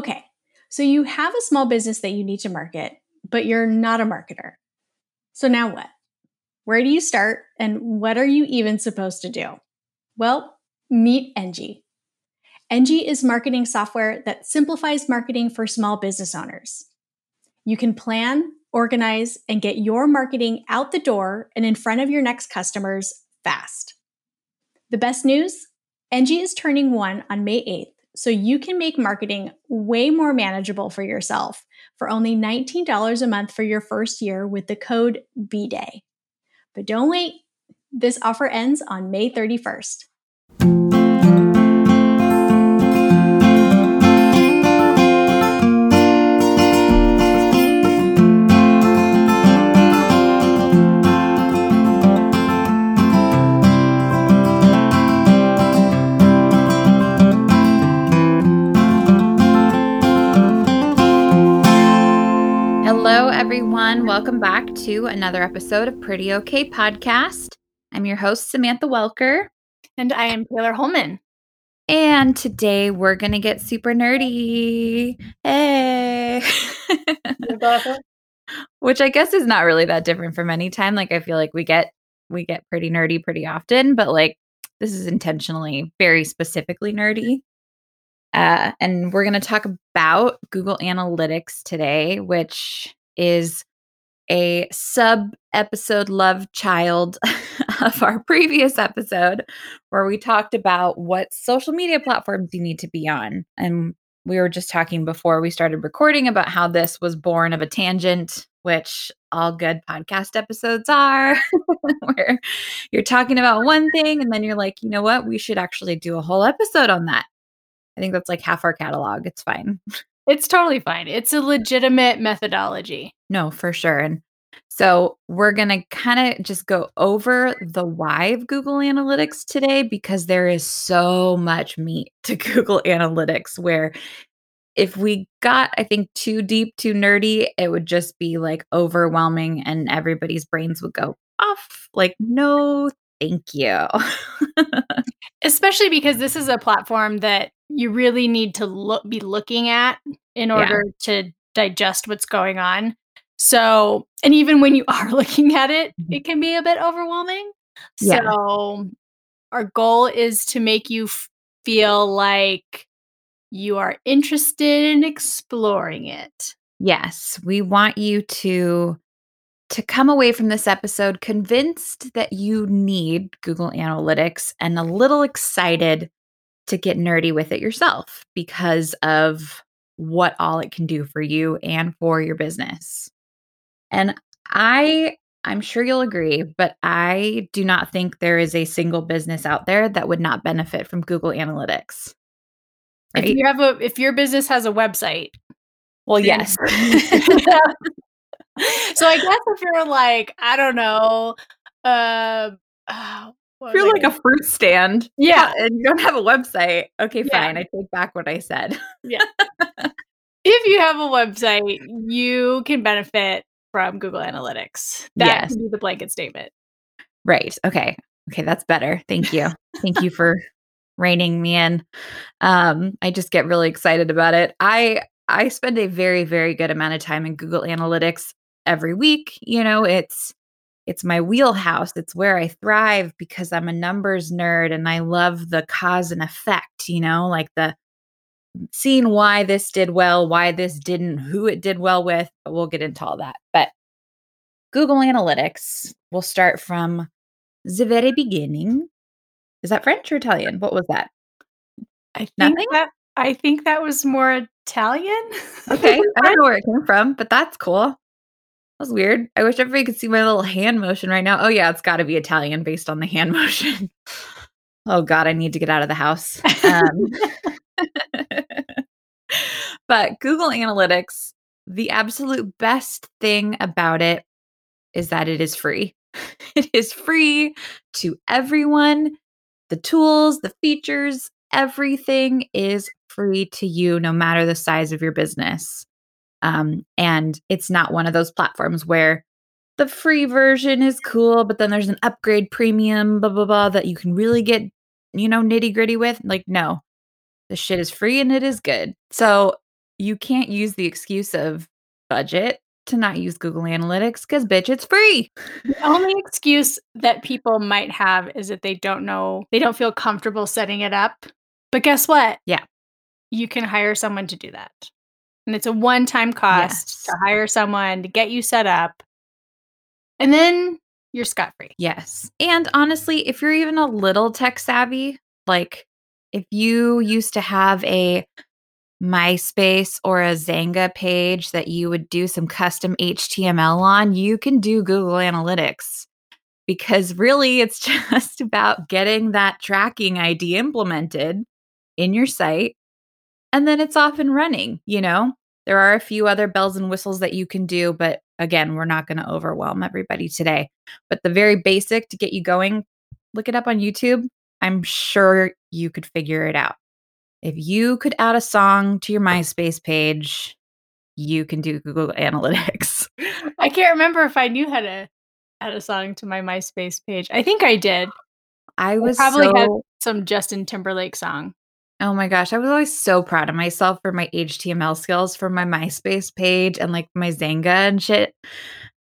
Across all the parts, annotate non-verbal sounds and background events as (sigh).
Okay, so you have a small business that you need to market, but you're not a marketer. So now what? Where do you start and what are you even supposed to do? Well, meet Engie. Engie is marketing software that simplifies marketing for small business owners. You can plan, organize, and get your marketing out the door and in front of your next customers fast. The best news Engie is turning one on May 8th, so you can make marketing way more manageable for yourself for only $19 a month for your first year with the code BDAY. But don't wait, this offer ends on May 31st. Everyone. Welcome back to another episode of Pretty Okay Podcast. I'm your host, Samantha Welker. And I am Taylor Holman. And today we're going to get super nerdy. Hey. (laughs) Which I guess is not really that different from any time. Like I feel like we get we get pretty nerdy pretty often, but like this is intentionally very specifically nerdy. Uh, and we're going to talk about Google Analytics today, which is a sub episode love child (laughs) of our previous episode where we talked about what social media platforms you need to be on. And we were just talking before we started recording about how this was born of a tangent, which all good podcast episodes are, (laughs) where you're talking about one thing and then you're like, you know what? We should actually do a whole episode on that. I think that's like half our catalog. It's fine. It's totally fine. It's a legitimate methodology. No, for sure. And so we're going to kind of just go over the why of Google Analytics today because there is so much meat (laughs) to Google Analytics where if we got, I think, too deep, too nerdy, it would just be like overwhelming and everybody's brains would go off. Like, no, thank you. (laughs) Especially because this is a platform that you really need to look be looking at in order yeah. to digest what's going on. So, and even when you (laughs) are looking at it, mm-hmm. it can be a bit overwhelming. Yeah. So, our goal is to make you f- feel like you are interested in exploring it. Yes, we want you to to come away from this episode convinced that you need Google Analytics and a little excited to get nerdy with it yourself because of what all it can do for you and for your business. And I I'm sure you'll agree, but I do not think there is a single business out there that would not benefit from Google Analytics. Right? If you have a if your business has a website. Well, yes. (laughs) (laughs) (laughs) so I guess if you're like, I don't know, uh, oh, if you're like, a fruit stand, yeah, (laughs) and you don't have a website, okay, yeah. fine. I take back what I said. Yeah. (laughs) if you have a website, you can benefit from Google Analytics. That yes. can be the blanket statement. Right. Okay. Okay, that's better. Thank you. Thank you for reining me in. Um, I just get really excited about it. I I spend a very very good amount of time in Google Analytics every week. You know, it's it's my wheelhouse. It's where I thrive because I'm a numbers nerd and I love the cause and effect, you know, like the seeing why this did well, why this didn't, who it did well with, but we'll get into all that. But Google Analytics, we'll start from the very beginning. Is that French or Italian? What was that? I think Nothing? that I think that was more Italian. (laughs) okay. I don't know where it came from, but that's cool. That was weird. I wish everybody could see my little hand motion right now. Oh yeah, it's got to be Italian based on the hand (laughs) motion. oh god, I need to get out of the house. Um, (laughs) but Google Analytics, the absolute best thing about it is that it is free. (laughs) It is free to everyone. The tools, the features, everything is free to you, no matter the size of your business. Um, and it's not one of those platforms where the free version is cool, but then there's an upgrade premium, blah, blah, blah, that you can really get, you know, nitty gritty with. Like, no, the shit is free and it is good. So you can't use the excuse of budget to not use Google Analytics because, bitch, it's free. The only excuse that people might have is that they don't know, they don't feel comfortable setting it up. But guess what? Yeah. You can hire someone to do that. And it's a one time cost Yes. to hire someone to get you set up. And then you're scot free. Yes. And honestly, if you're even a little tech savvy, like if you used to have a MySpace or a Xanga page that you would do some custom HTML on, you can do Google Analytics because really it's (laughs) just about getting that tracking ID implemented in your site and then it's off and running, you know? There are a few other bells and whistles that you can do, but again, we're not going to overwhelm everybody today. But the very basic to get you going, look it up on YouTube. I'm sure you could figure it out. If you could add a song to your MySpace page, you can do Google (laughs) Analytics. I can't remember if I knew how to add a song to my MySpace page. I think I did. I was probably so, had some Justin Timberlake song. Oh my gosh, I was always so proud of myself for my HTML skills for my MySpace page and like my Xanga and shit.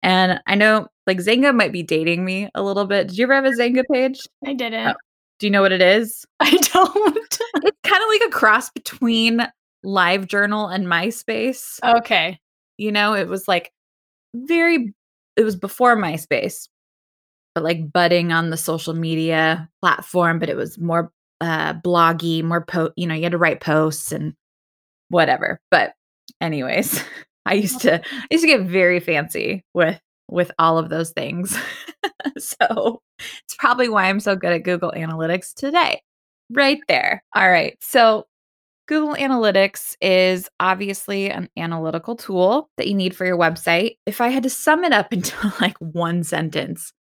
And I know like Xanga might be dating me a little bit. Did you ever have a Xanga page? I didn't. Oh. Do you know what it is? (laughs) I don't. It's kind of like a cross between LiveJournal and MySpace. okay. You know, it was like very, it was before MySpace, but like budding on the social media platform, but it was more uh bloggy, more po, you know, you had to write posts and whatever. But anyways, (laughs) I used to I used to get very fancy with with all of those things. (laughs) so it's probably why I'm so good at Google Analytics today. Right there. All right. So Google Analytics is obviously an analytical tool that you need for your website. If I had to sum it up (laughs) into like one sentence,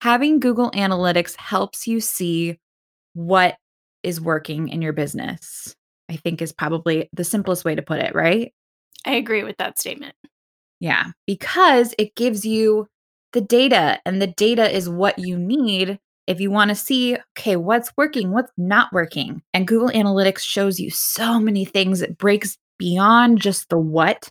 having Google Analytics helps you see what is working in your business. I think is probably the simplest way to put it, right? I agree with that statement. Yeah, because it gives you the data, and the data is what you need if you want to see, okay, what's working, what's not working. And Google Analytics shows you so many things. It breaks beyond just the what,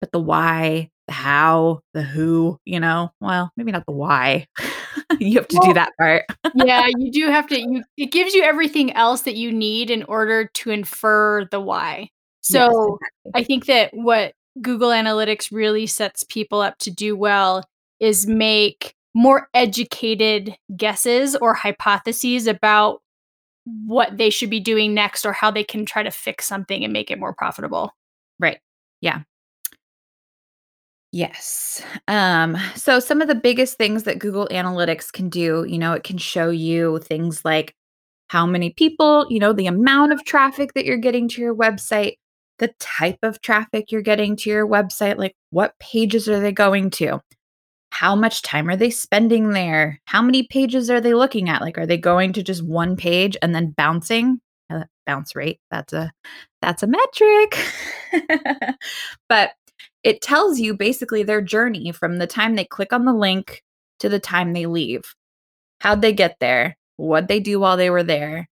but the why, the how, the who, you know? Well, maybe not the why. (laughs) (laughs) you have to Well, do that part. (laughs) yeah, you do have to you it gives you everything else that you need in order to infer the why. So Yes, exactly. I think that what Google Analytics really sets people up to do well is make more educated guesses or hypotheses about what they should be doing next or how they can try to fix something and make it more profitable. Right. Yeah. Yes. Um, so some of the biggest things that Google Analytics can do, you know, it can show you things like how many people, you know, the amount of traffic that you're getting to your website, the type of traffic you're getting to your website, like what pages are they going to? How much time are they spending there? How many pages are they looking at? Like are they going to just one page and then bouncing? Uh, bounce rate, that's a that's a metric. (laughs) but it tells you basically their journey from the time they click on the link to the time they leave. How'd they get there? What'd they do while they were there?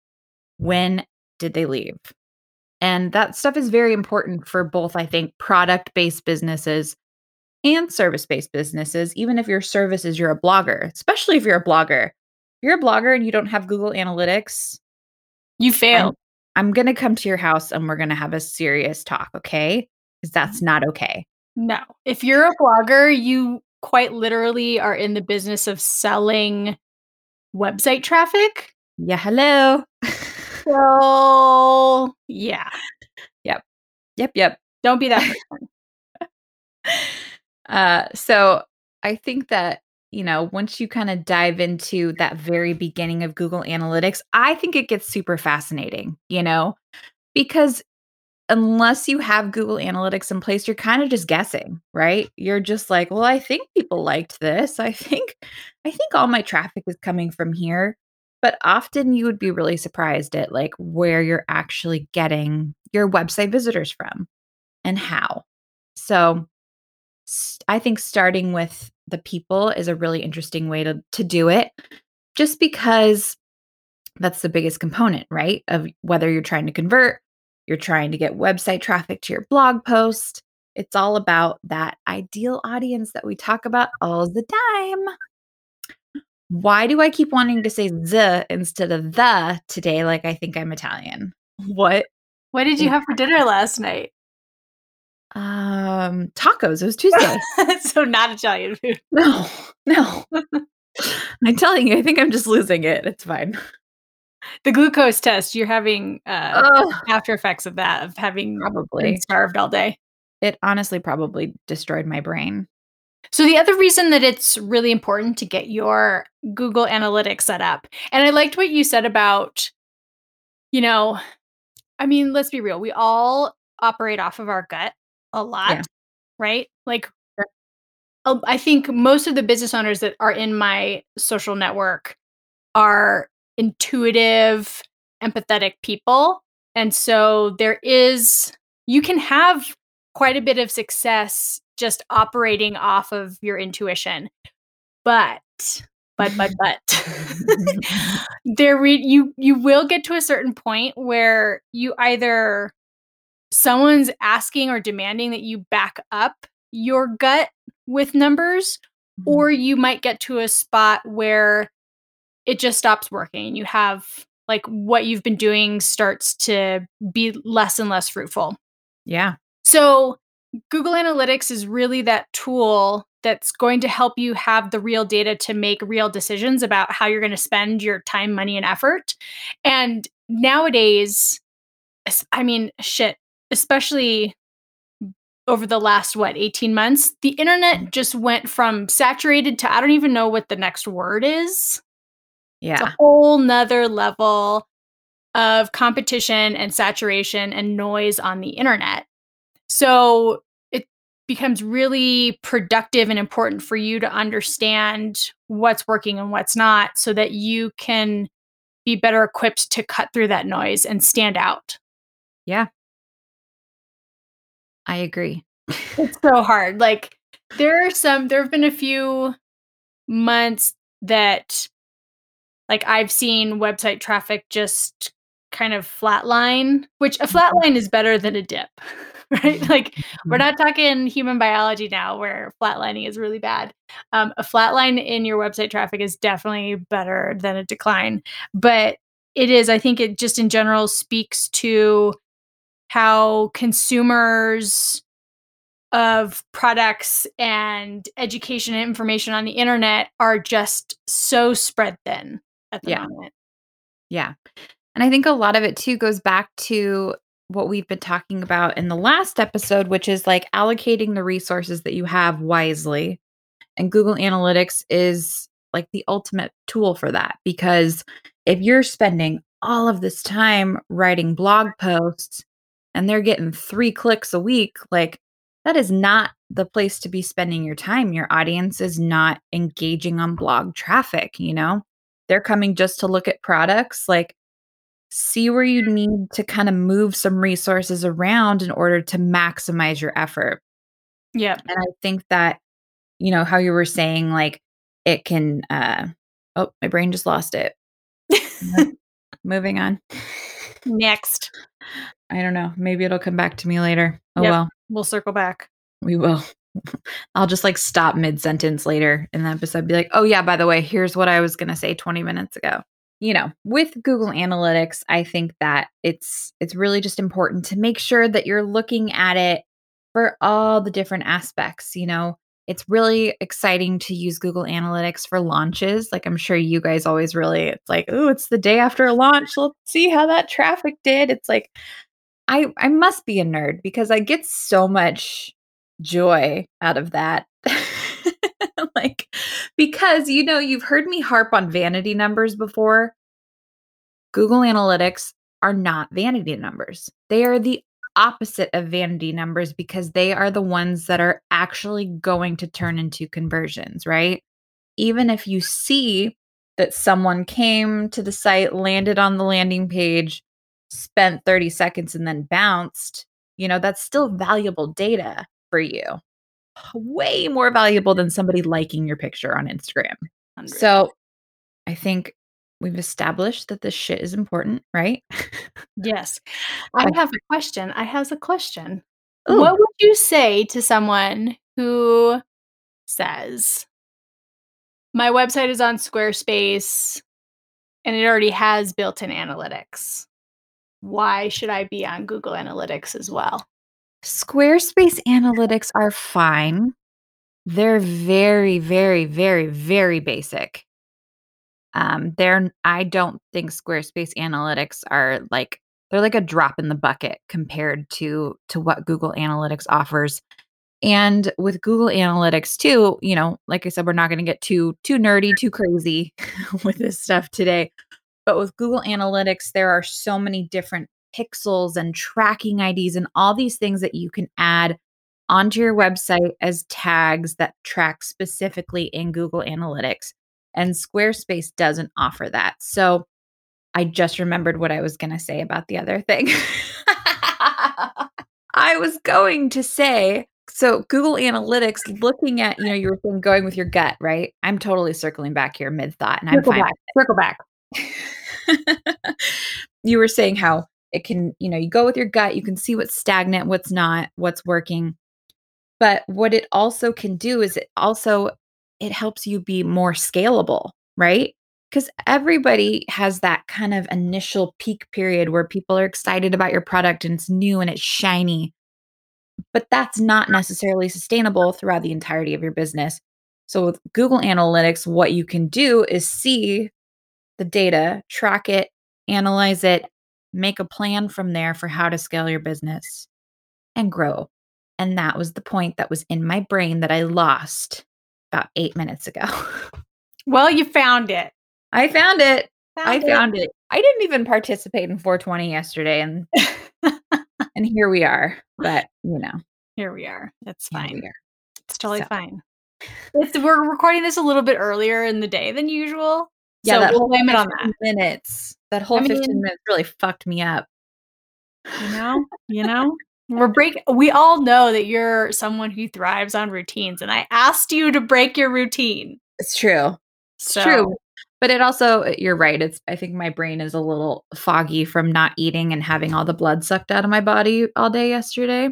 When did they leave? And that stuff is very important for both, I think, product based businesses and service based businesses, even if your service is you're a blogger, especially if you're a blogger. If you're a blogger and you don't have Google Analytics, You failed. I'm going to come to your house and we're going to have a serious talk, okay? Because that's mm-hmm. not okay. No. If you're a blogger, you quite literally are in the business of selling website traffic. Yeah, hello. So, yeah, yep, yep. Yep. Don't be that. (laughs) Uh, so I think that, you know, once you kind of dive into that very beginning of Google Analytics, I think it gets super fascinating, you know, because unless you have Google Analytics in place, you're kind of just guessing, right? You're just like, well, I think people liked this. I think I think all my traffic is coming from here. But often you would be really surprised at like where you're actually getting your website visitors from and how. So I think starting with the people is a really interesting way to to do it just because that's the biggest component, right? Of whether you're trying to convert you're trying to get website traffic to your blog post. It's all about that ideal audience that we talk about all the time. Why do I keep wanting to say the instead of the today like I think I'm Italian? What What did you have for dinner last night? Um tacos. It was Tuesday. (laughs) so not Italian food. no. No. (laughs) I'm telling you, I think I'm just losing it. It's fine. The glucose test, you're having uh, after effects of that, of having probably. been starved all day. It honestly probably destroyed my brain. So the other reason that it's really important to get your Google Analytics set up, and I liked what you said about, you know, I mean, let's be real, we all operate off of our gut a lot, Yeah. right? Like, I think most of the business owners that are in my social network are intuitive, empathetic people. And so there is, you can have quite a bit of success just operating off of your intuition. But, but, but, but, (laughs) (laughs) there re- you you will get to a certain point where you either someone's asking or demanding that you back up your gut with numbers mm-hmm. or you might get to a spot where it just stops working and you have like what you've been doing starts to be less and less fruitful. yeah. So, Google Analytics is really that tool that's going to help you have the real data to make real decisions about how you're going to spend your time, money, and effort. And nowadays, I mean, shit, especially over the last, what, 18 months, the internet mm. just went from saturated to I don't even know what the next word is. It's Yeah. a whole nother level of competition and saturation and noise on the internet. So it becomes really productive and important for you to understand what's working and what's not so that you can be better equipped to cut through that noise and stand out. Yeah. I agree. It's so hard. Like there are some there have been a few months that like I've seen website traffic just kind of flatline, which a flatline is better than a dip, (laughs) right? Like we're not talking human biology now where flatlining is really bad. Um, a flatline in your website traffic is definitely better than a decline, but it is, I think it just in general speaks to how consumers of products and education and information on the internet are just so spread thin at the Yeah. moment. Yeah. And I think a lot of it too goes back to what we've been talking about in the last episode, which is like allocating the resources that you have wisely. And Google Analytics is like the ultimate tool for that because if you're spending all of this time writing blog posts and they're getting three clicks a week, like that is not the place to be spending your time. Your audience is not engaging on blog traffic, you know? They're coming just to look at products. Like, see where you need to kind of move some resources around in order to maximize your effort. Yep. And I think that, you know, how you were saying, like, it can, uh, oh, my brain just lost it. (laughs) Moving on. Next, I don't know. Maybe it'll come back to me later. Oh, Yep. well, we'll circle back. we will. I'll just like stop mid sentence later in the episode, be like, oh, yeah, by the way, here's what I was going to say 20 minutes ago. You know, with Google Analytics, I think that it's it's really just important to make sure that you're looking at it for all the different aspects, you know. It's really exciting to use Google Analytics for launches. Like I'm sure you guys always really it's like, "Oh, it's the day after a launch. Let's see how that traffic did." It's like I I must be a nerd because I get so much joy out of that. (laughs) like because you know, you've heard me harp on vanity numbers before. Google Analytics are not vanity numbers. They are the opposite of vanity numbers because they are the ones that are actually going to turn into conversions, right? Even if you see that someone came to the site, landed on the landing page, spent 30 seconds and then bounced, you know, that's still valuable data for you. Way more valuable than somebody liking your picture on Instagram. So I think we've established that this shit is important, right? (laughs) Yes. I have a question. I have a question. Ooh. What would you say to someone who says, "My website is on Squarespace and it already has built-in analytics. Why should I be on Google Analytics as well?" Squarespace analytics are fine. They're very, very, very, very basic. Um, they're I don't think Squarespace analytics are like they're like a drop in the bucket compared to to what Google Analytics offers. And with Google Analytics too, you know, like I said, we're not going to get too too nerdy, too crazy (laughs) with this stuff today. But with Google Analytics, there are so many different pixels and tracking IDs and all these things that you can add onto your website as tags that track specifically in Google Analytics. And Squarespace doesn't offer that. So I just remembered what I was going to say about the other thing. (laughs) I was going to say so Google Analytics looking at, you know, you were saying going with your gut, right? I'm totally circling back here mid thought and Circle I'm fine. back. Circle back. (laughs) you were saying how it can, you know, you go with your gut, you can see what's stagnant, what's not, what's working. But what it also can do is it also it helps you be more scalable, right? Cuz everybody has that kind of initial peak period where people are excited about your product and it's new and it's shiny. But that's not necessarily sustainable throughout the entirety of your business. So with Google Analytics, what you can do is see the data, track it, analyze it, make a plan from there for how to scale your business and grow. And that was the point that was in my brain that I lost about eight minutes ago. (laughs) Well, you found it. I found it. I it. found it. I didn't even participate in 420 yesterday and (laughs) and here we are. But you know, Here we are. It's fine. are. It's totally So. fine. It's, we're recording this a little bit earlier in the day than usual. Yeah, so we'll blame it on 15 that. minutes. That whole I 15 minutes really fucked me up. You know? You know? We're (laughs) break we all know that you're someone who thrives on routines, and I asked you to break your routine. It's true. It's So true. But it also uh, you're right. It's I think my brain is a little foggy from not eating and having all the blood sucked out of my body all day yesterday.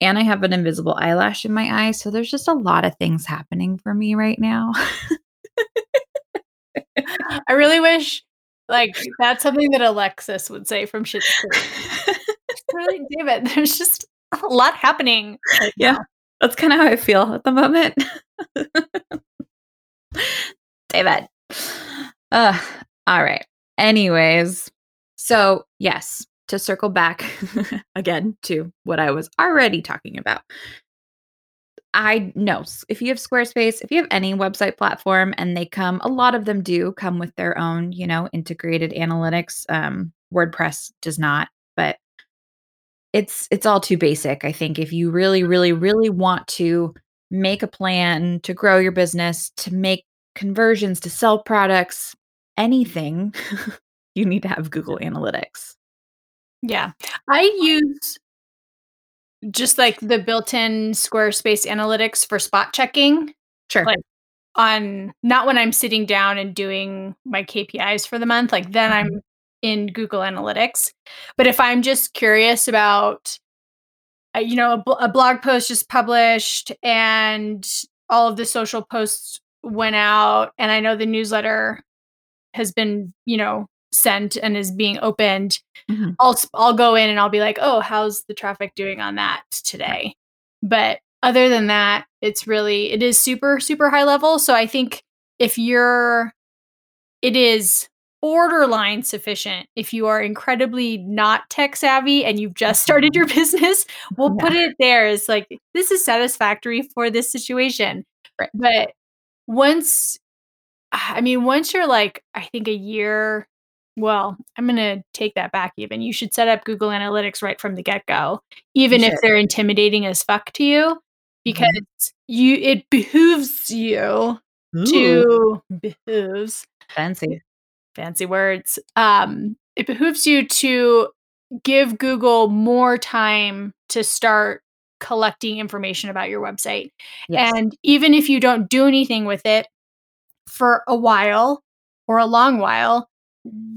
And I have an invisible eyelash in my eye, so there's just a lot of things happening for me right now. I really wish like that's something that Alexis would say from Schitt's Creek. really, (laughs) David, there's just a lot happening. right Yeah. now. That's kind of how I feel at the moment. (laughs) David. Uh, all right. Anyways, so yes, to circle back (laughs) again to what I was already talking about. I know if you have Squarespace, if you have any website platform and they come, a lot of them do come with their own, you know, integrated analytics. Um, WordPress does not, but it's it's all too basic. I think if you really, really, really want to make a plan to grow your business, to make conversions, to sell products, anything, (laughs) you need to have Google Analytics. Yeah. I use just like the built-in Squarespace analytics for spot checking Sure. Like- on not when I'm sitting down and doing my KPIs for the month, like then I'm in Google Analytics. But if I'm just curious about uh, you know, a, bl- a blog post just published and all of the social posts went out and I know the newsletter has been, you know, sent and is being opened, Mhm. I'll I'll go in and I'll be like, "Oh, how's the traffic doing on that today?" But other than that, it's really it is super super high level, so I think if you're it is borderline sufficient if you are incredibly not tech savvy and you've just started your (laughs) business we'll Yeah. put it there as like this is satisfactory for this situation Right. but once i mean once you're like i think a year well i'm going to take that back even you should set up google analytics right from the get-go even if they're intimidating as fuck to you because you it behooves you Ooh, to behooves fancy. fancy words. Um, it behooves you to give Google more time to start collecting information about your website. Yes. And even if you don't do anything with it for a while, or a long while,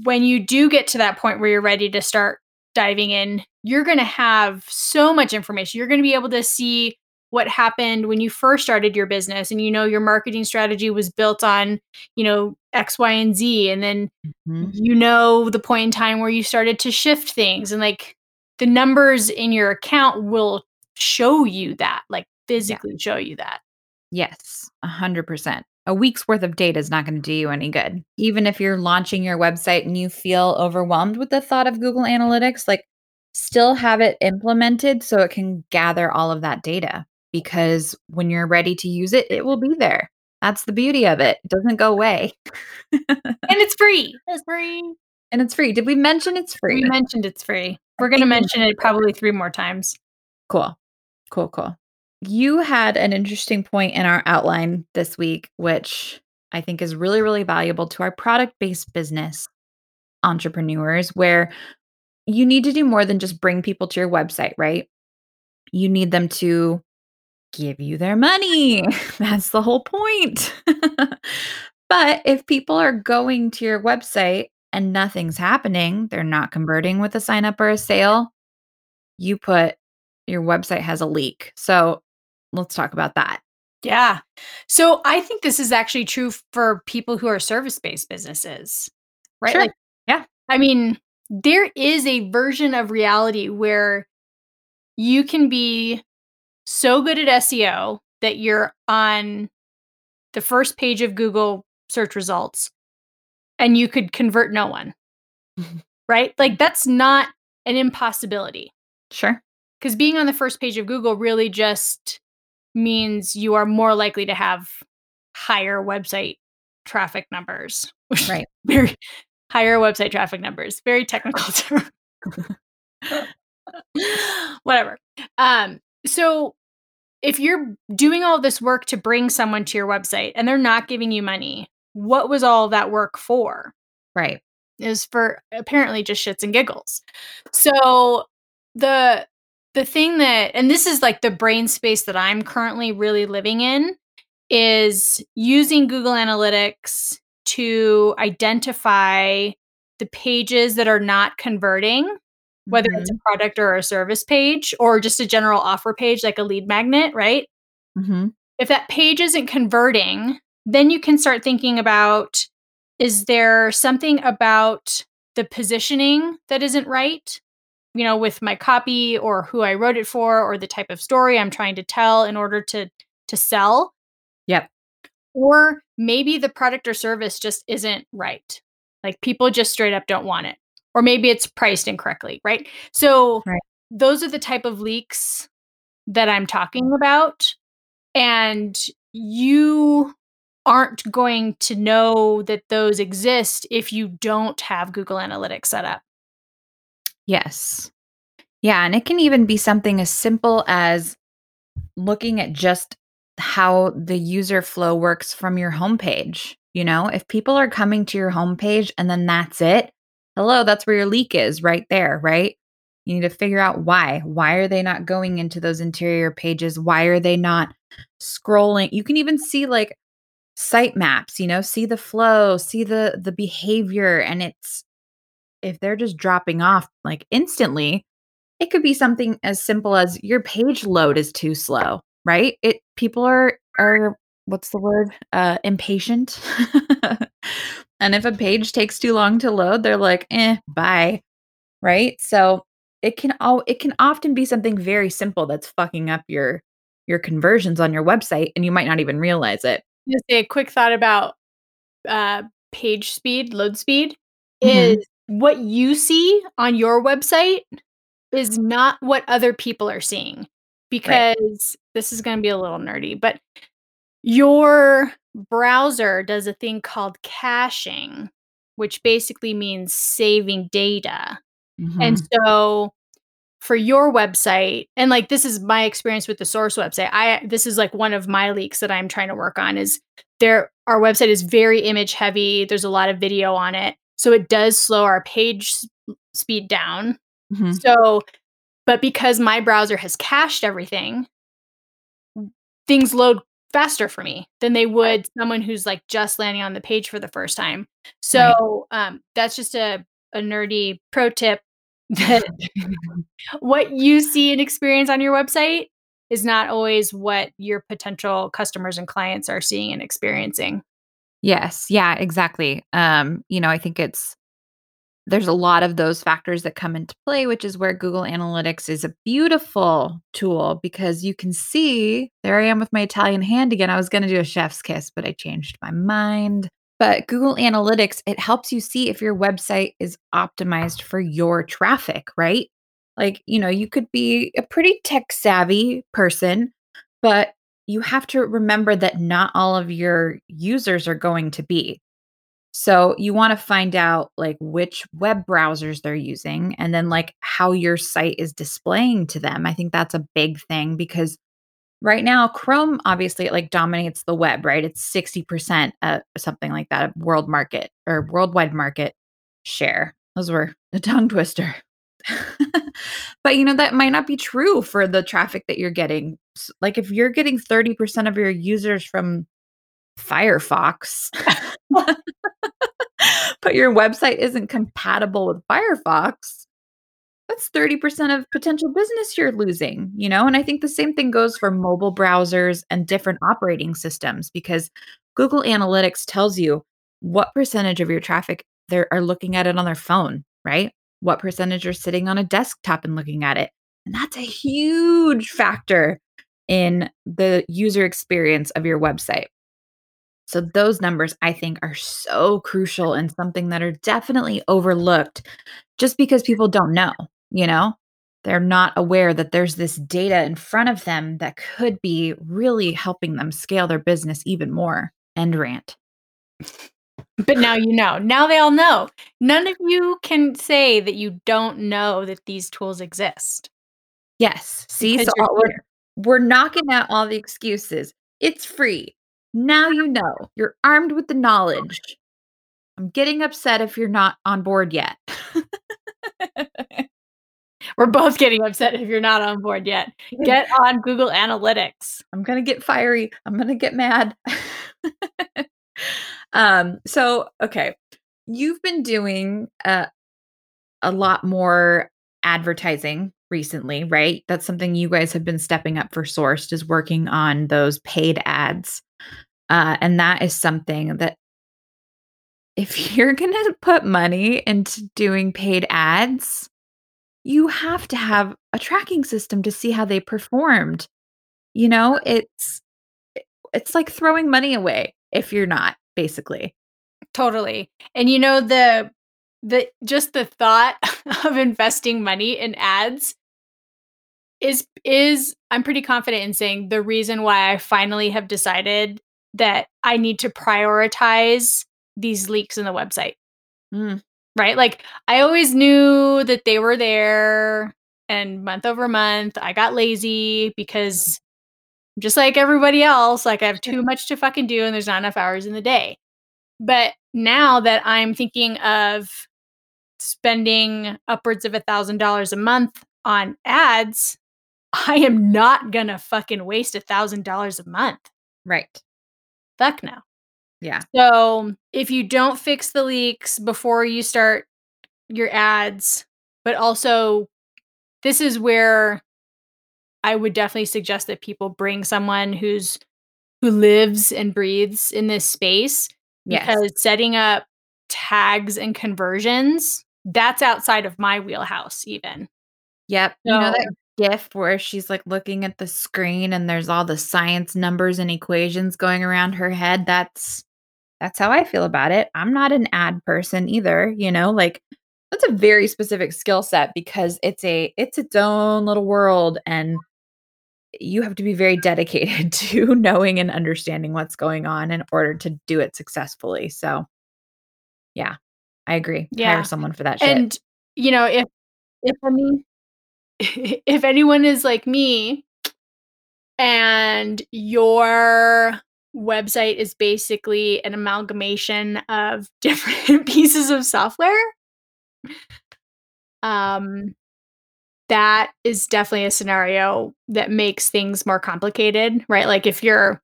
when you do get to that point where you're ready to start diving in, you're going to have so much information. You're going to be able to see what happened when you first started your business and you know your marketing strategy was built on, you know, X, Y, and Z. And then mm-hmm. you know the point in time where you started to shift things and like the numbers in your account will show you that, like physically yeah. show you that. Yes, a hundred percent. A week's worth of data is not going to do you any good. Even if you're launching your website and you feel overwhelmed with the thought of Google Analytics, like still have it implemented so it can gather all of that data because when you're ready to use it, it will be there. That's the beauty of it. It doesn't go away. and it's free. (laughs) It's free. And it's free. Did we mention it's free? We mentioned it's free. We're going to mention it probably three more times. Cool. Cool, cool. You had an interesting point in our outline this week, which I think is really, really valuable to our product based business entrepreneurs, where you need to do more than just bring people to your website, right? You need them to give you their money. (laughs) That's the whole point. (laughs) but if people are going to your website and nothing's happening, they're not converting with a sign up or a sale, you put your website has a leak. So let's talk about that. Yeah. So I think this is actually true for people who are service based businesses, right? Sure. Like, yeah. I mean, there is a version of reality where you can be so good at SEO that you're on the first page of Google search results and you could convert no one. Mm-hmm. right? Like that's not an impossibility. Sure. Because being on the first page of Google really just means you are more likely to have higher website traffic numbers. Right. (laughs) Very higher website traffic numbers. Very technical (laughs) term. Whatever. Um, so if you're doing all this work to bring someone to your website and they're not giving you money, what was all that work for? Right. Is for apparently just shits and giggles. So the the thing that and this is like the brain space that I'm currently really living in is using Google Analytics to identify the pages that are not converting whether mm-hmm. it's a product or a service page or just a general offer page like a lead magnet, right? Mm-hmm. If that page isn't converting, then you can start thinking about is there something about the positioning that isn't right? You know, with my copy or who I wrote it for or the type of story I'm trying to tell in order to to sell. Yep. Or maybe the product or service just isn't right. Like people just straight up don't want it or maybe it's priced incorrectly, right? So right. those are the type of leaks that I'm talking about. And you aren't going to know that those exist if you don't have Google Analytics set up. Yes. Yeah. And it can even be something as simple as looking at just how the user flow works from your homepage. You know, if people are coming to your homepage and then that's it, hello, that's where your leak is right there, right? You need to figure out why. Why are they not going into those interior pages? Why are they not scrolling? You can even see like site maps, you know, see the flow, see the the behavior and it's if they're just dropping off like instantly, it could be something as simple as your page load is too slow, right? It people are are what's the word? Uh impatient. (laughs) And if a page takes too long to load, they're like, eh, bye. Right. So it can all it can often be something very simple that's fucking up your your conversions on your website and you might not even realize it. Just a quick thought about uh page speed, load speed mm-hmm. is what you see on your website is not what other people are seeing because right. this is going to be a little nerdy, but your browser does a thing called caching, which basically means saving data. Mm-hmm. And so for your website and like this is my experience with the source website i this is like one of my leaks that i'm trying to work on is there our website is very image heavy there's a lot of video on it so it does slow our page speed down mm-hmm. so but because my browser has cached everything things load faster for me than they would someone who's like just landing on the page for the first time. So um, that's just a, a nerdy pro tip (laughs) that (laughs) what you see and experience on your website is not always what your potential customers and clients are seeing and experiencing. Yes. Yeah, exactly. Um, you know, I think it's there's a lot of those factors that come into play, which is where Google Analytics is a beautiful tool because you can see there I am with my Italian hand again. I was going to do a chef's kiss, but I changed my mind. But Google Analytics, it helps you see if your website is optimized for your traffic, right? Like, you know, you could be a pretty tech savvy person, but you have to remember that not all of your users are going to be. So you want to find out like which web browsers they're using and then like how your site is displaying to them. I think that's a big thing because right now Chrome obviously it like dominates the web, right? It's 60% uh, something like that world market or worldwide market share. Those were a tongue twister. (laughs) but you know that might not be true for the traffic that you're getting. Like if you're getting 30% of your users from Firefox, (laughs) but your website isn't compatible with Firefox, that's 30% of potential business you're losing, you know? And I think the same thing goes for mobile browsers and different operating systems because Google Analytics tells you what percentage of your traffic they are looking at it on their phone, right? What percentage are sitting on a desktop and looking at it. And that's a huge factor in the user experience of your website. So those numbers I think are so crucial and something that are definitely overlooked just because people don't know, you know? They're not aware that there's this data in front of them that could be really helping them scale their business even more. End rant. But now you know. Now they all know. None of you can say that you don't know that these tools exist. Yes. See, so we're, we're knocking out all the excuses. It's free. Now you know. You're armed with the knowledge. I'm getting upset if you're not on board yet. (laughs) We're both getting upset if you're not on board yet. (laughs) Get on Google Analytics. I'm going to get fiery. I'm going to get mad. (laughs) um so okay. You've been doing uh, a lot more advertising recently, right? That's something you guys have been stepping up for Sourced is working on those paid ads. Uh, and that is something that if (laughs) you're going to put money into doing paid ads, you have to have a tracking system to see how they performed. You know, it's it's like throwing money away if you're not, basically. Totally. And you know the the just the thought (laughs) of investing money in ads is is I'm pretty confident in saying the reason why I finally have decided that I need to prioritize these leaks in the website. Mm. Right? Like I always knew that they were there and month over month I got lazy because just like everybody else, like I have too (laughs) much to fucking do and there's not enough hours in the day. But now that I'm thinking of spending upwards of a thousand dollars a month on ads, (laughs) I am not gonna fucking waste a thousand dollars a month. Right. Fuck no. Yeah. So if you don't fix the leaks before you start your ads, but also this is where I would definitely suggest that people bring someone who's who lives and breathes in this space yes. because setting up tags and conversions that's outside of my wheelhouse even. Yep. So, you know that gif where she's like looking at the screen and there's all the science numbers and equations going around her head. That's that's how I feel about it. I'm not an ad person either, you know, like that's a very specific skill set because it's a it's its own little world and you have to be very dedicated (laughs) to knowing and understanding what's going on in order to do it successfully. So yeah, I agree. Yeah. Hire someone for that shit. And you know, if if I mean (laughs) if anyone is like me and your website is basically an amalgamation of (laughs) different pieces of software um that is definitely a scenario that makes things more complicated right like if you're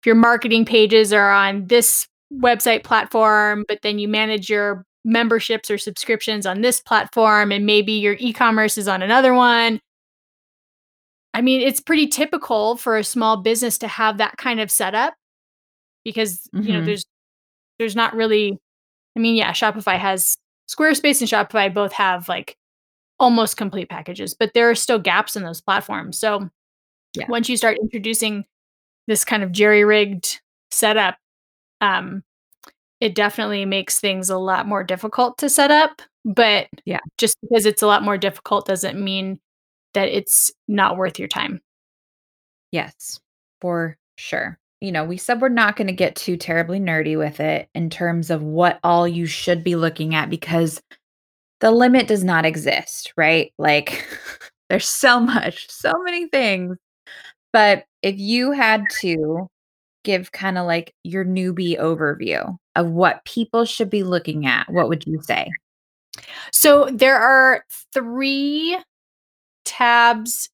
if your marketing pages are on this website platform, but then you manage your memberships or subscriptions on this platform and maybe your e-commerce is on another one. I mean, it's pretty typical for a small business to have that kind of setup because, mm-hmm. you know, mm-hmm. there's there's not really I mean, yeah, Shopify has Squarespace and Shopify both have like almost complete packages, but there are still gaps in those platforms. So yeah. once you start introducing this kind of jerry-rigged setup, um, it definitely makes things a lot more difficult to set up. But yeah, just because it's a lot more difficult doesn't mean that it's not worth your time. Yes, for sure. You know, we said we're not going to get too terribly nerdy with it in terms of what all you should be looking at because the limit does not exist, right? Like, (laughs) there's so much, so many things. But if you had to give kind of like your newbie overview of what people should be looking at, what would you say? So there are three tabs.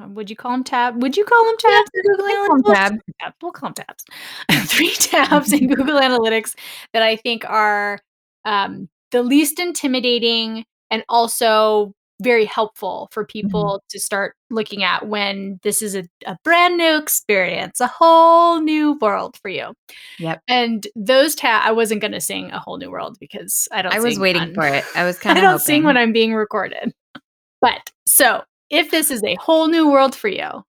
Uh, would you call them tab? Would you call them tabs yeah, in Google Analytics? Tabs. We'll call them tabs. (laughs) three tabs in Google Analytics that I think are um, the least intimidating and also very helpful for mm-hmm. people mm-hmm. to start looking at when this is a, a, brand new experience, a whole new world for you. Yep. And those tab I wasn't gonna sing a whole new world because I don't I was waiting on, for it. I was kind (laughs) of I don't hoping. sing when I'm being recorded. But so if this is a whole new world for you,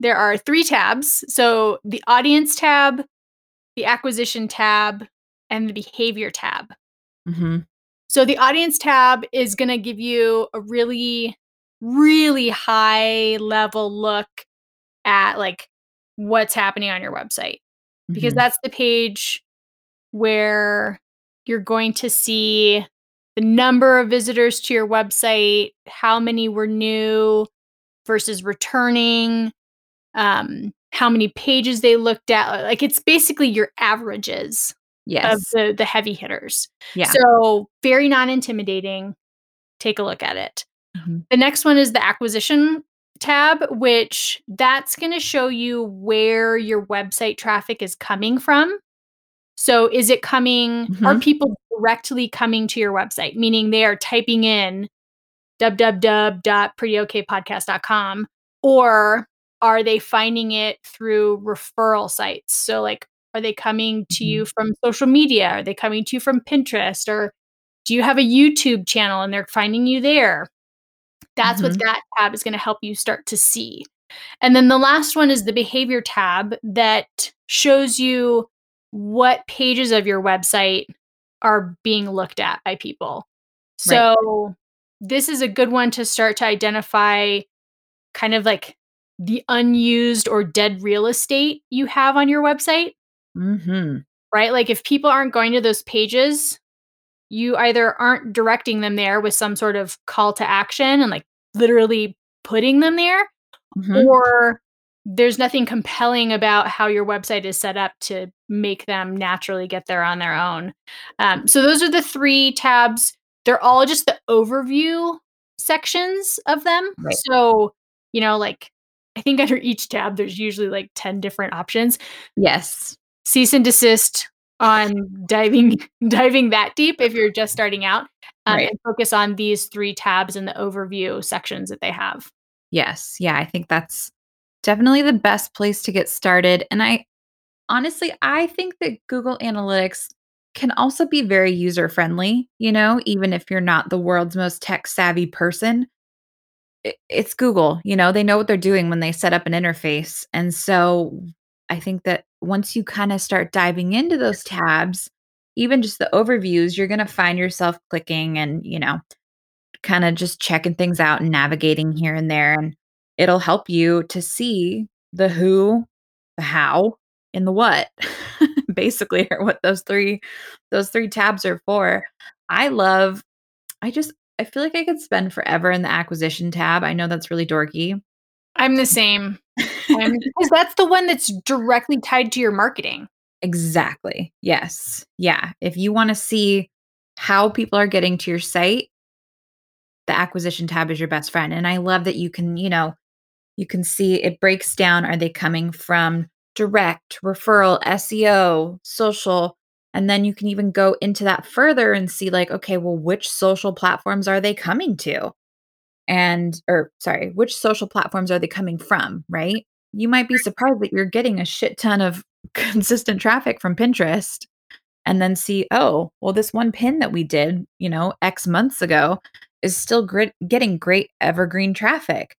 there are three tabs. So the audience tab, the acquisition tab, and the behavior tab. Mm-hmm. So the audience tab is going to give you a really, really high level look at like what's happening on your website because mm-hmm. that's the page where you're going to see the number of visitors to your website, how many were new versus returning, um, how many pages they looked at. Like it's basically your averages yes. of the the heavy hitters. Yeah. So very non intimidating. Take a look at it. Mm-hmm. The next one is the acquisition tab, which that's going to show you where your website traffic is coming from. So is it coming, mm-hmm. are people directly coming to your website, meaning they are typing in www.prettyokpodcast.com or are they finding it through referral sites? So like are they coming to you mm-hmm. from social media? Are they coming to you from Pinterest? Or do you have a YouTube channel and they're finding you there? That's mm-hmm. what that tab is going to help you start to see. And then the last one is the behavior tab that shows you what pages of your website are being looked at by people. So right. this is a good one to start to identify kind of like the unused or dead real estate you have on your website. Mm-hmm. Right? Like if people aren't going to those pages, you either aren't directing them there with some sort of call to action and like literally putting them there, mm-hmm. or there's nothing compelling about how your website is set up to make them naturally get there on their own. Um, so those are the three tabs. They're all just the overview sections of them. Right. So, you know, like I think under each tab, there's usually like 10 different options. Yes cease and desist on diving (laughs) diving that deep if you're just starting out um, right. and focus on these three tabs in the overview sections that they have. Yes. Yeah i think that's definitely the best place to get started and i honestly i think that google analytics can also be very user friendly you know even if you're not the world's most tech savvy person it's google you know they know what they're doing when they set up an interface and so i think that once you kind of start diving into those tabs, even just the overviews, you're going to find yourself clicking and, you know, kind of just checking things out and navigating here and there. And it'll help you to see the who, the how, and the what, (laughs) basically, are what those three those three tabs are for. I love, I just I feel like I could spend forever in the acquisition tab. I know that's really dorky. I'm the same. Because that's the one that's directly tied to your marketing. Exactly. Yes. Yeah. If you want to see how people are getting to your site, the acquisition tab is your best friend. And I love that you can, you know, you can see it breaks down are they coming from direct, referral, SEO, social. And then you can even go into that further and see, like, okay, well, which social platforms are they coming to? And, or sorry, which social platforms are they coming from? Right. You might be surprised that you're getting a shit ton of (laughs) consistent traffic from Pinterest and then see, oh, well, this one pin that we did, you know, X months ago is still getting great evergreen traffic.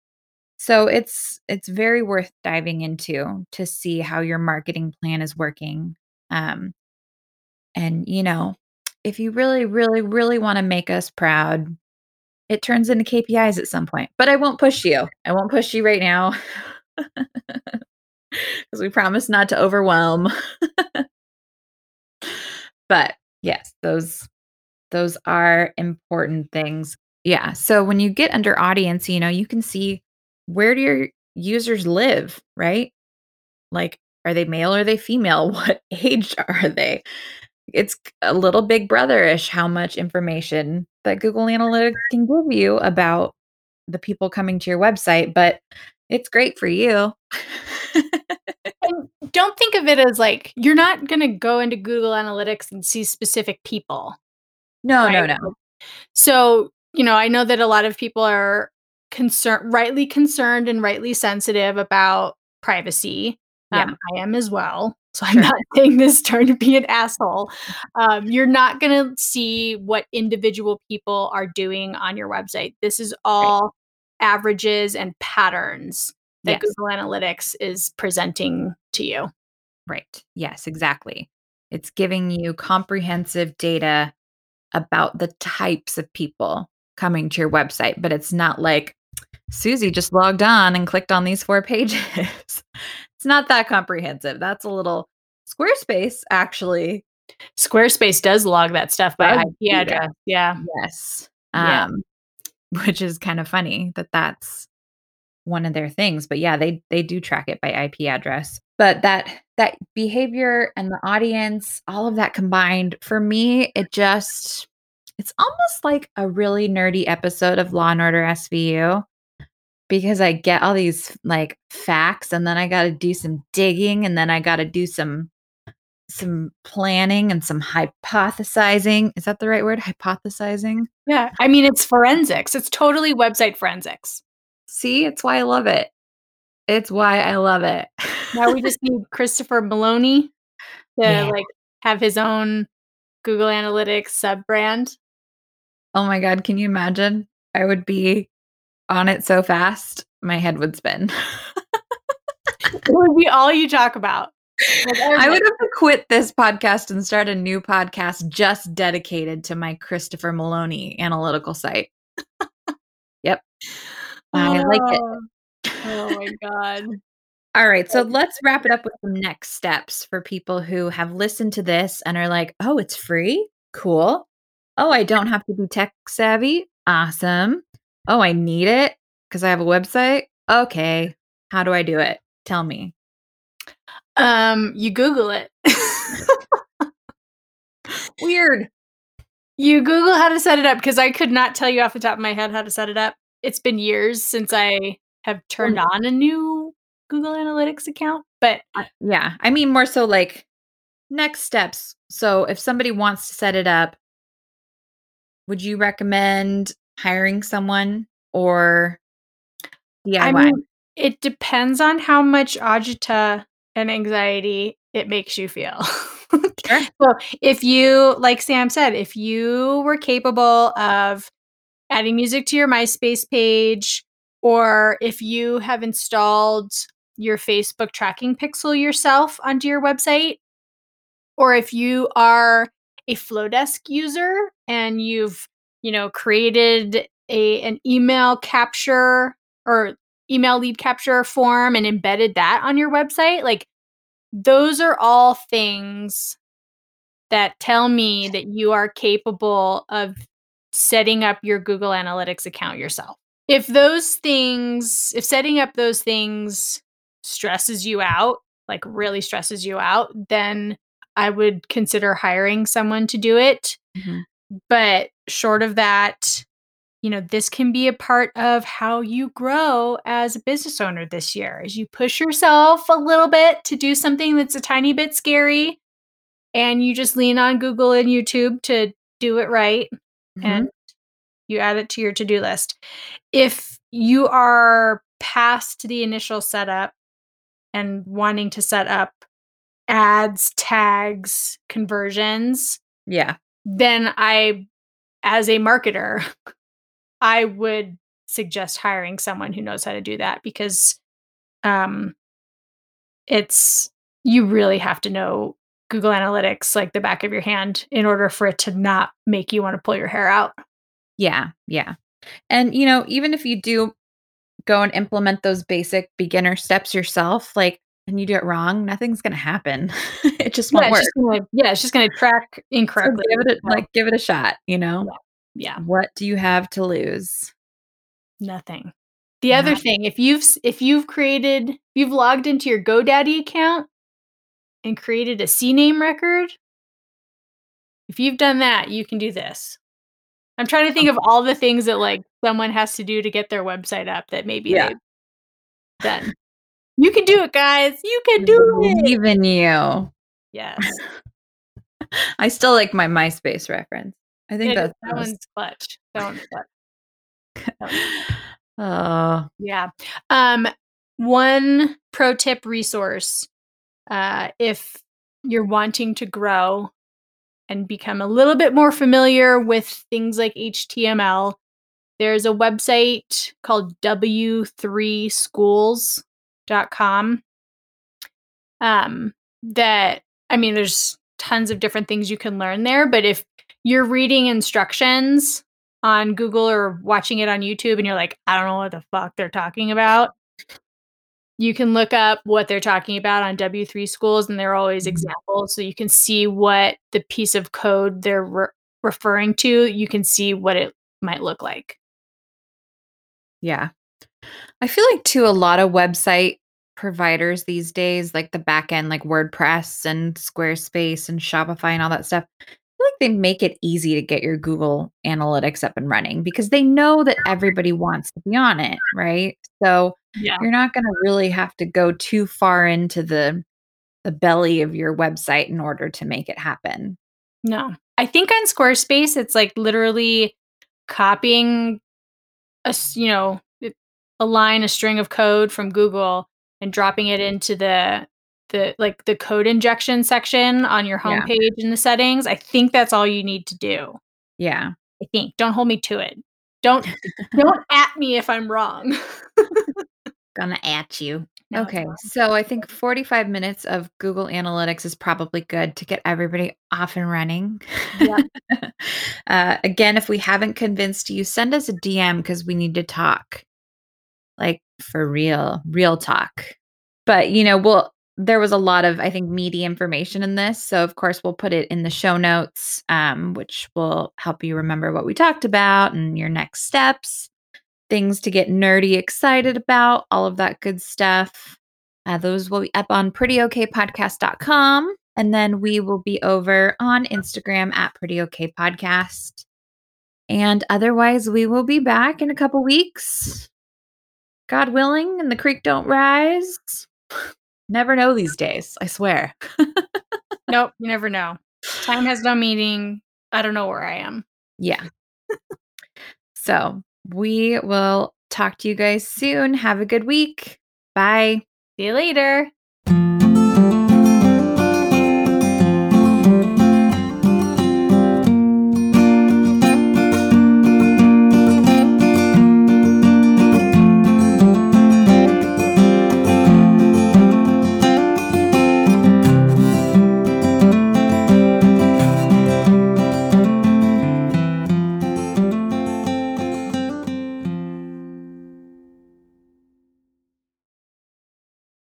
So it's it's very worth diving into to see how your marketing plan is working. Um, and you know, if you really, really, really want to make us proud, it turns into KPIs at some point. But I won't push you. I won't push you right now. (laughs) (laughs) Because we promise not to overwhelm. (laughs) but yes, those those are important things. Yeah. So when you get under audience, you know, you can see where do your users live, right? Like, are they male or are they female? (laughs) What age are they? It's a little big brotherish how much information that Google Analytics can give you about the people coming to your website, but it's great for you. and don't think of it as like you're not going to go into Google Analytics and see specific people. No, right? no, no. So, you know, I know that a lot of people are concerned, rightly concerned and rightly sensitive about privacy. Yeah. Um, I am as well. So I'm not (laughs) saying this trying to be an asshole. Um, you're not going to see what individual people are doing on your website. This is all right. averages and patterns that yes. Google Analytics is presenting to you. Right. Yes, exactly. It's giving you comprehensive data about the types of people coming to your website, but it's not like Susie just logged on and clicked on these four (laughs) pages. It's not that comprehensive. That's a little Squarespace actually. Squarespace does log that stuff by IP address. Yeah. Yes. Um, yeah. which is kind of funny that that's one of their things, but yeah, they they do track it by IP address. But that that behavior and the audience, all of that combined, for me, it just it's almost like a really nerdy episode of Law and Order SVU because I get all these like facts and then I got to do some digging and then I got to do some some planning and some hypothesizing. Is that the right word? Hypothesizing? Yeah. I mean, it's forensics. It's totally website forensics. See, it's why I love it. It's why I love it. now we (laughs) just need Christopher Meloni to yeah. like have his own Google Analytics sub brand. Oh my God. Can you imagine? I would be on it so fast, my head would spin. (laughs) it would be all you talk about. I would have to quit this podcast and start a new podcast just dedicated to my Christopher Meloni analytical site. (laughs) yep. I like it. Oh, oh my God. All right. So let's wrap it up with some next steps for people who have listened to this and are like, oh, it's free? Cool. Oh, I don't (laughs) have to be tech savvy. Awesome. Oh, I need it because I have a website. Okay. How do I do it? Tell me. Um, you Google it. (laughs) Weird. You Google how to set it up because I could not tell you off the top of my head how to set it up. It's been years since I have turned on a new Google Analytics account, but uh, yeah, I mean more so like next steps. So if somebody wants to set it up, would you recommend hiring someone or DIY? I mean, it depends on how much agita and anxiety it makes you feel. (laughs) sure. So if you, like Sam said, if you were capable of adding music to your MySpace page, or if you have installed your Facebook tracking pixel yourself onto your website, or if you are a Flodesk user and you've, you know, created a an email capture or email lead capture form and embedded that on your website, like those are all things that tell me that you are capable of setting up your Google Analytics account yourself. If those things, if setting up those things stresses you out, like really stresses you out, then I would consider hiring someone to do it. Mm-hmm. But short of that, you know, this can be a part of how you grow as a business owner this year. As you push yourself a little bit to do something that's a tiny bit scary and you just lean on Google and YouTube to do it right Mhm. and you add it to your to-do list. If you are past the initial setup and wanting to set up ads, tags, conversions, yeah. then I, as a marketer, (laughs) I would suggest hiring someone who knows how to do that because um, it's you really have to know Google Analytics like the back of your hand in order for it to not make you want to pull your hair out. Yeah, yeah. And you know, even if you do go and implement those basic beginner steps yourself, like and you do it wrong, nothing's gonna happen. (laughs) it just Yeah, won't work. just gonna, yeah, it's just going to track So incorrectly. give it a, like give it a shot, you know? yeah, What do you have to lose? nothing. The other thing, if you've if you've created, you've logged into your GoDaddy account and created a CNAME record, if you've done that, you can do this. I'm trying to think of all the things that like someone has to do to get their website up that maybe Yeah. they've done. You can do it, guys. You can do it. Believe in you. Yes. (laughs) I still like my MySpace reference. I think Yeah, that's that one's clutch. That one's clutch. (laughs) That one's- Oh, Yeah. Um, one pro tip resource uh, if you're wanting to grow and become a little bit more familiar with things like HTML, there's a website called w3schools.com. Um, that, I mean, there's tons of different things you can learn there, but if you're reading instructions on Google or watching it on YouTube and you're like, I don't know what the fuck they're talking about, you can look up what they're talking about on W3 schools and there are always Mhm. examples so you can see what the piece of code they're re- referring to, you can see what it might look like. yeah. I feel like too a lot of website providers these days, like the back end, like WordPress and Squarespace and Shopify and all that stuff, I feel like they make it easy to get your Google Analytics up and running because they know that everybody wants to be on it, right? So Yeah. you're not going to really have to go too far into the the belly of your website in order to make it happen. No. I think on Squarespace it's like literally copying a you know, a line a string of code from Google and dropping it into the the like the code injection section on your Yeah. homepage in the settings. I think that's all you need to do. Yeah. I think. Don't hold me to it. Don't don't (laughs) at me if I'm wrong. Gonna at you. No, okay. So I think 45 minutes of Google Analytics is probably good to get everybody off and running. Yep. (laughs) uh, again, if we haven't convinced you, send us a DM because we need to talk. Like for real, real talk. But, you know, we'll, there was a lot of, I think, meaty information in this. So, of course, we'll put it in the show notes, um, which will help you remember what we talked about and your next steps things to get nerdy excited about, all of that good stuff. Uh, those will be up on prettyokpodcast.com. And then we will be over on Instagram at prettyokpodcast. And otherwise, we will be back in a couple weeks. God willing, and the creek don't rise. Never know these (laughs) days, I swear. Nope, you never know. Time has no meaning. I don't know where I am. Yeah. so we will talk to you guys soon. Have a good week. Bye. See you later.